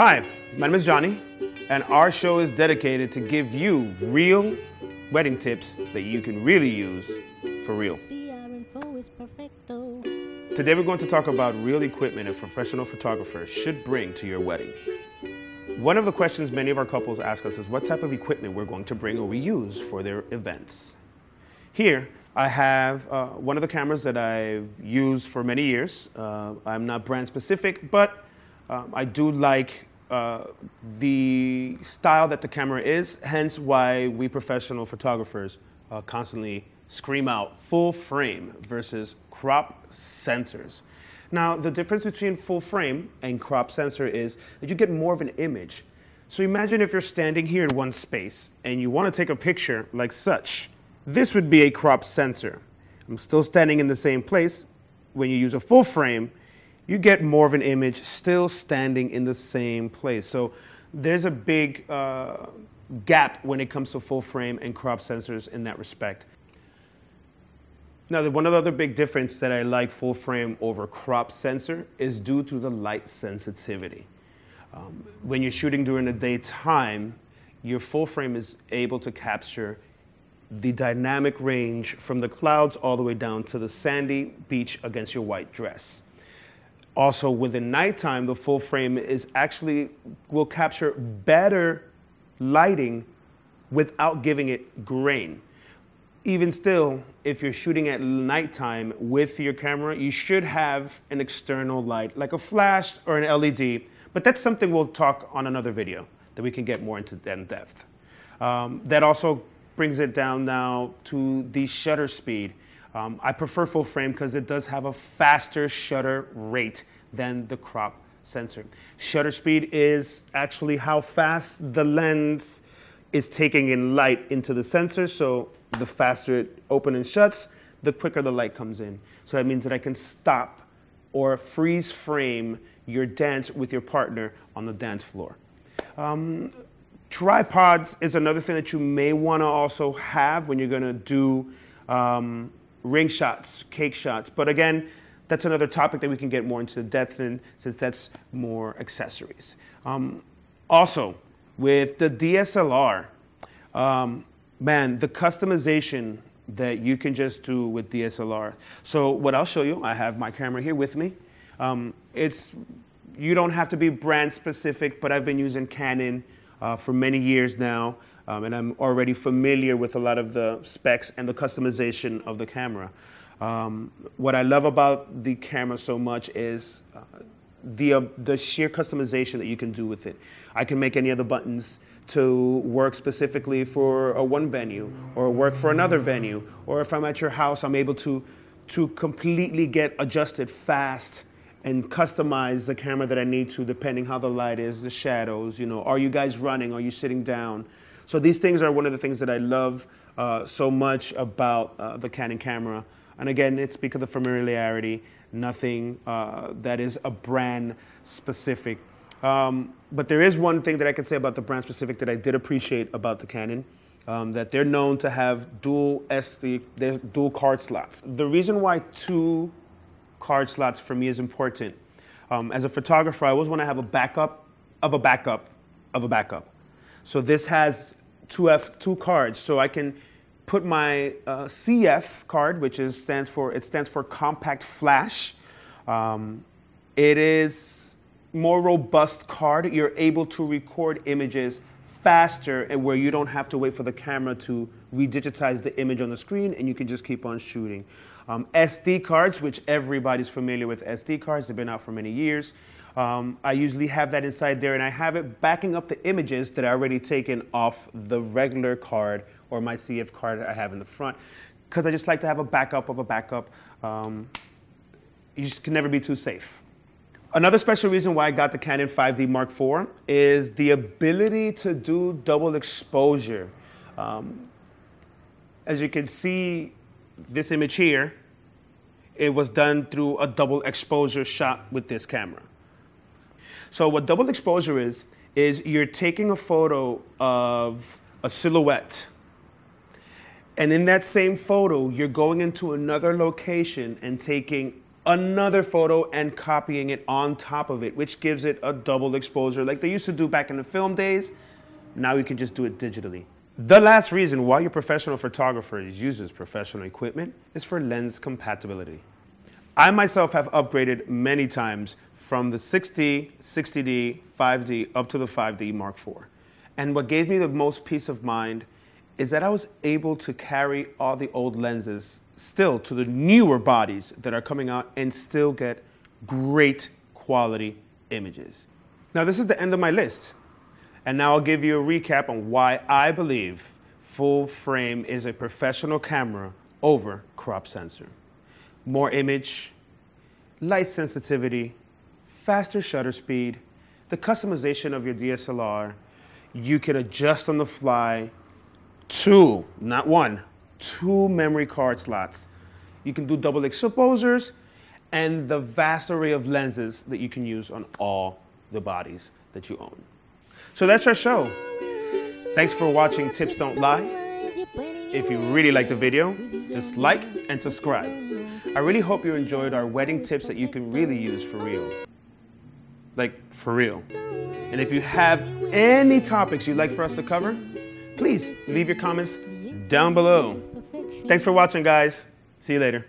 Hi, my name is Johnny, and our show is dedicated to give you real wedding tips that you can really use for real. Today we're going to talk about real equipment a professional photographer should bring to your wedding. One of the questions many of our couples ask us is what type of equipment we're going to bring or we use for their events. Here, I have uh, one of the cameras that I've used for many years. Uh, I'm not brand specific, but um, I do like uh, the style that the camera is, hence why we professional photographers uh, constantly scream out full frame versus crop sensors. Now, the difference between full frame and crop sensor is that you get more of an image. So imagine if you're standing here in one space and you want to take a picture like such. This would be a crop sensor. I'm still standing in the same place. When you use a full frame, you get more of an image still standing in the same place. So there's a big uh, gap when it comes to full frame and crop sensors in that respect. Now, the, one other big difference that I like full frame over crop sensor is due to the light sensitivity. Um, when you're shooting during the daytime, your full frame is able to capture the dynamic range from the clouds all the way down to the sandy beach against your white dress. Also, within nighttime, the full frame is actually will capture better lighting without giving it grain. Even still, if you're shooting at nighttime with your camera, you should have an external light, like a flash or an LED. But that's something we'll talk on another video that we can get more into in depth. Um, that also brings it down now to the shutter speed. Um, I prefer full frame because it does have a faster shutter rate than the crop sensor. Shutter speed is actually how fast the lens is taking in light into the sensor. So the faster it opens and shuts, the quicker the light comes in. So that means that I can stop or freeze frame your dance with your partner on the dance floor. Um, tripods is another thing that you may want to also have when you're going to do um, ring shots, cake shots. But again, that's another topic that we can get more into depth in since that's more accessories. Um, also, with the DSLR, um, man, the customization that you can just do with DSLR. So what I'll show you, I have my camera here with me. Um, it's you don't have to be brand specific, but I've been using Canon uh, for many years now, um, and I'm already familiar with a lot of the specs and the customization of the camera. Um, what I love about the camera so much is uh, the, uh, the sheer customization that you can do with it. I can make any of the buttons to work specifically for a one venue or work for another venue. Or if I'm at your house, I'm able to, to completely get adjusted fast and customize the camera that I need to depending how the light is, the shadows, you know, are you guys running? Are you sitting down? So these things are one of the things that I love uh, so much about uh, the Canon camera. And again, it's because of familiarity, nothing uh, that is a brand specific. Um, but there is one thing that I can say about the brand specific that I did appreciate about the Canon. Um, that they're known to have dual SD, dual card slots. The reason why two card slots for me is important. Um, as a photographer, I always want to have a backup of a backup of a backup. So this has two F two cards, so I can put my uh, CF card, which is stands for it stands for compact flash. Um, it is more robust card. You're able to record images faster and where you don't have to wait for the camera to redigitize the image on the screen and you can just keep on shooting. Um, SD cards, which everybody's familiar with SD cards, they've been out for many years. Um, I usually have that inside there and I have it backing up the images that I already taken off the regular card or my CF card I have in the front because I just like to have a backup of a backup. Um, you just can never be too safe. Another special reason why I got the Canon 5D Mark IV is the ability to do double exposure. Um, as you can see, this image here, it was done through a double exposure shot with this camera. So what double exposure is, is you're taking a photo of a silhouette and in that same photo, you're going into another location and taking another photo and copying it on top of it, which gives it a double exposure like they used to do back in the film days. Now you can just do it digitally. The last reason why your professional photographer uses professional equipment is for lens compatibility. I myself have upgraded many times from the 6D, 60D, 5D up to the 5D Mark IV. And what gave me the most peace of mind is that I was able to carry all the old lenses still to the newer bodies that are coming out and still get great quality images. Now, this is the end of my list. And now I'll give you a recap on why I believe full frame is a professional camera over crop sensor. More image, light sensitivity, faster shutter speed, the customization of your DSLR. You can adjust on the fly two, not one, two memory card slots. You can do double exposures and the vast array of lenses that you can use on all the bodies that you own. So that's our show. Thanks for watching Tips Don't Lie. If you really like the video, just like and subscribe. I really hope you enjoyed our wedding tips that you can really use for real. Like, for real. And if you have any topics you'd like for us to cover, please leave your comments down below. Thanks for watching, guys. See you later.